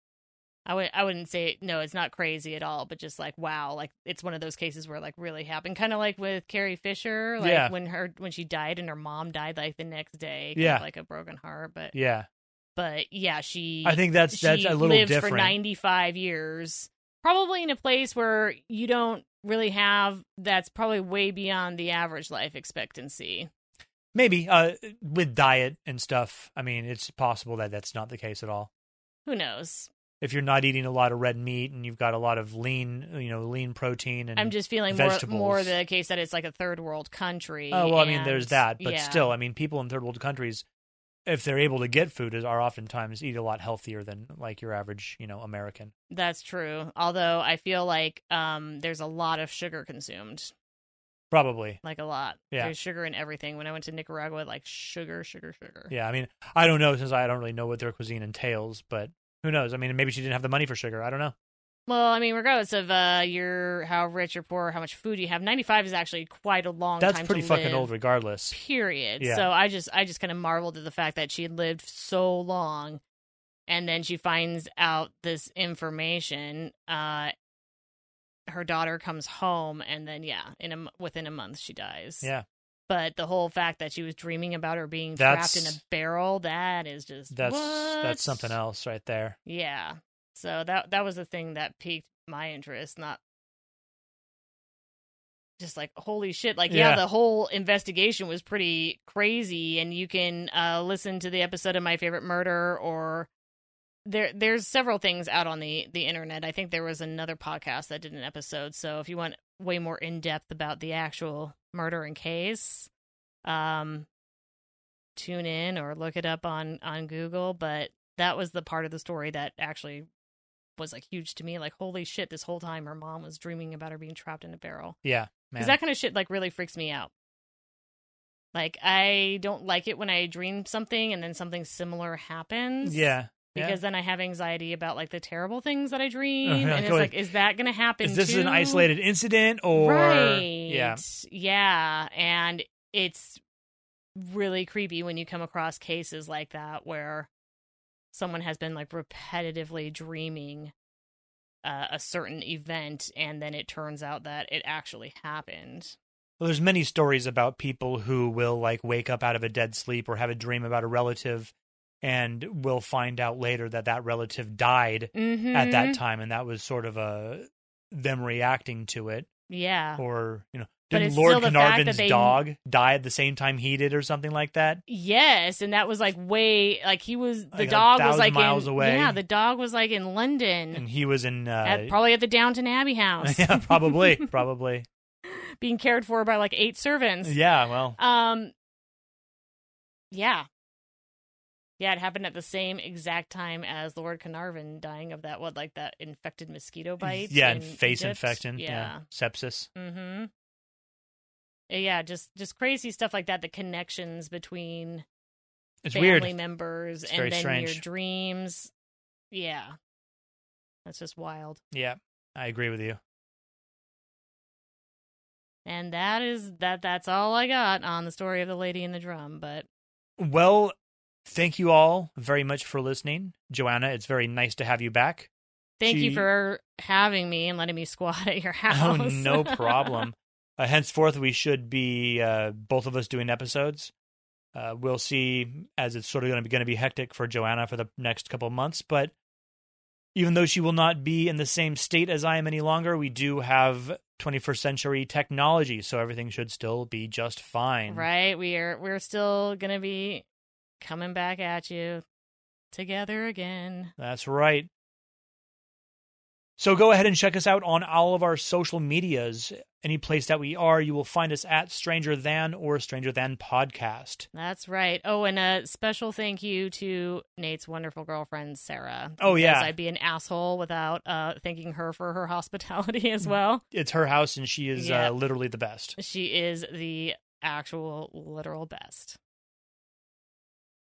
I would, I wouldn't say no. It's not crazy at all, but just like wow, like it's one of those cases where like really happened, kind of like with Carrie Fisher, like Yeah. when her when she died and her mom died like the next day, kind of Yeah. like a broken heart. But Yeah, but yeah, she I think that's that's a little lived different. for ninety five years, probably in a place where you don't really have. That's probably way beyond the average life expectancy. Maybe uh, with diet and stuff. I mean, it's possible that that's not the case at all. Who knows? If you're not eating a lot of red meat and you've got a lot of lean, you know, lean protein and I'm just feeling more vegetables. more the case that it's like a third world country. Oh well, I mean, there's that, but yeah. still, I mean, people in third world countries, if they're able to get food, is are oftentimes eat a lot healthier than like your average, you know, American. That's true. Although I feel like um, there's a lot of sugar consumed, Probably. like a lot. Yeah. There's sugar in everything. When I went to Nicaragua, like sugar, sugar, sugar. Yeah, I mean, I don't know since I don't really know what their cuisine entails, but who knows? I mean, maybe she didn't have the money for sugar. I don't know. Well, I mean, regardless of uh, your how rich or poor, how much food you have, 95 is actually quite a long That's time. pretty to fucking live, old, regardless. Period. Yeah. So I just I just kind of marveled at the fact that she had lived so long, and then she finds out this information. Uh, her daughter comes home, and then yeah, in a within a month she dies. Yeah, But the whole fact that she was dreaming about her being trapped in a barrel, that is just that's what? that's something else right there. Yeah. So that that was the thing that piqued my interest, not just like holy shit like yeah, Yeah. the whole investigation was pretty crazy and you can uh listen to the episode of my favorite murder or there there's several things out on the the internet i think there was another podcast that did an episode so if you want way more in depth about the actual murder and case um tune in or look it up on on google but that was the part of the story that actually was like huge to me like holy shit this whole time her mom was dreaming about her being trapped in a barrel Yeah, because that kind of shit like really freaks me out. Like I don't like it when I dream something and then something similar happens. yeah, yeah. Because then I have anxiety about like the terrible things that I uh-huh, dream, yeah, and it's like, is that going to happen? Is this too? an isolated incident or right? yeah? yeah, and it's really creepy when you come across cases like that where someone has been like repetitively dreaming uh, a certain event, and then it turns out that it actually happened. Well, there's many stories about people who will like wake up out of a dead sleep or have a dream about a relative, and will find out later that that relative died Mm-hmm. at that time, and that was sort of a them reacting to it, Yeah. or you know, But didn't Lord still the fact that Carnarvon's they- dog die at the same time he did, or something like that? Yes, and that was like way like he was the Like dog was like miles in, away. Yeah, the dog was like in London, And he was in, uh, at, probably at the Downton Abbey house, yeah, probably, probably, being cared for by like eight servants. yeah. Well, Um. Yeah. Yeah, it happened at the same exact time as Lord Carnarvon dying of that what like that infected mosquito bite. yeah, in and face Egypt. infection, yeah. Yeah. sepsis. Mm-hmm. Yeah, just just crazy stuff like that. The connections between It's family weird. members It's and then strange. your dreams. Yeah. That's just wild. Yeah, I agree with you. And that is that that's all I got on the story of the lady in the drum, but Well, thank you all very much for listening, Joanna. It's very nice to have you back. thank you for having me and letting me squat at your house. Oh, no problem. Uh, henceforth, we should be uh, both of us doing episodes. Uh, we'll see as it's sort of going to be going to be hectic for Joanna for the next couple of months, but even though she will not be in the same state as I am any longer, we do have 21st century technology, so everything should still be just fine. right? We are we're still gonna be coming back at you together again. That's right. So go ahead and check us out on all of our social medias. Any place that we are, you will find us at Stranger Than or Stranger Than Podcast. That's right. Oh, and a special thank you to Nate's wonderful girlfriend Sarah. Oh, because yeah. I'd be an asshole without uh, thanking her for her hospitality as well. It's her house, and she is Yeah. uh, literally the best. She is the actual literal best.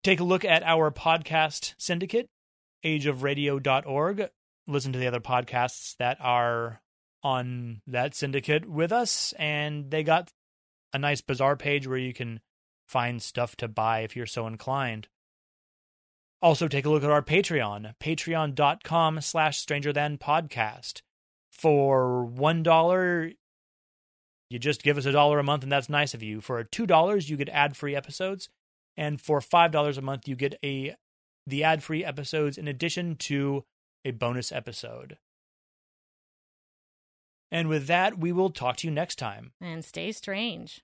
Take a look at our podcast syndicate, ageofradio.org. Listen to the other podcasts that are on that syndicate with us, and they got a nice bizarre page where you can find stuff to buy if you're so inclined. Also, take a look at our Patreon, patreon.com slash stranger than podcast. For one dollar, you just give us a dollar a month, and that's nice of you. For two dollars, you get ad-free episodes, and for five dollars a month, you get a the ad-free episodes in addition to a bonus episode. And with that, we will talk to you next time. And stay strange.